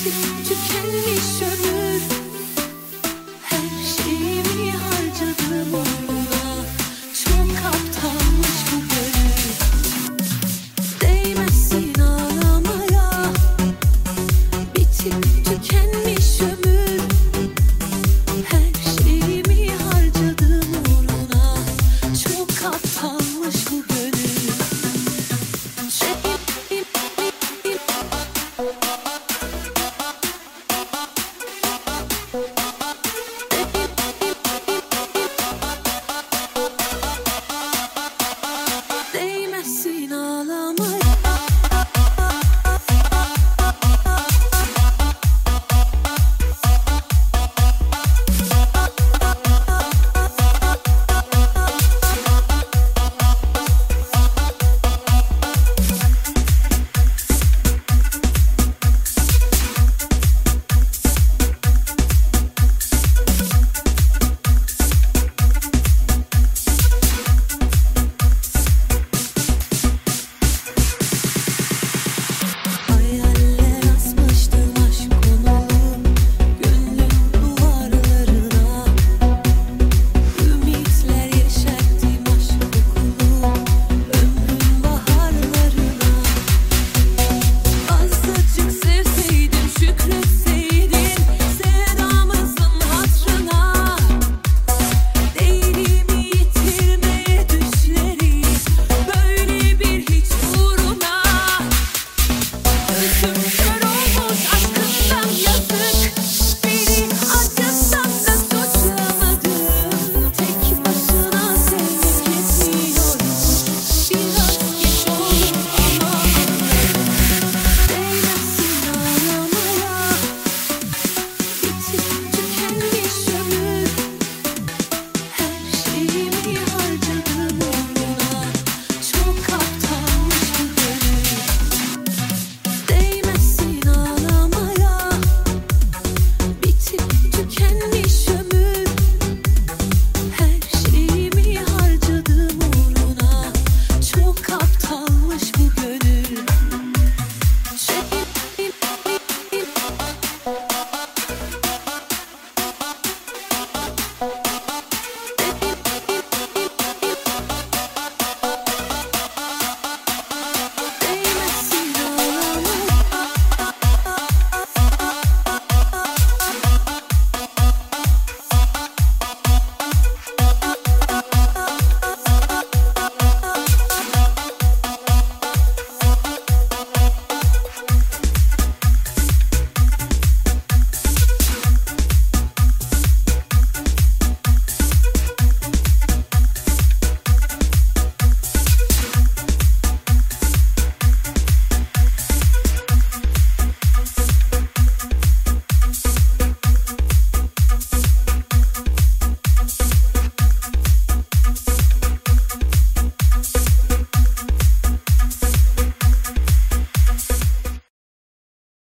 artık tükenmiş ömür. Her şeyimi harcadım onunla. Çok aptalmış bu gönül Değmezsin ağlamaya. Bitip tükenmiş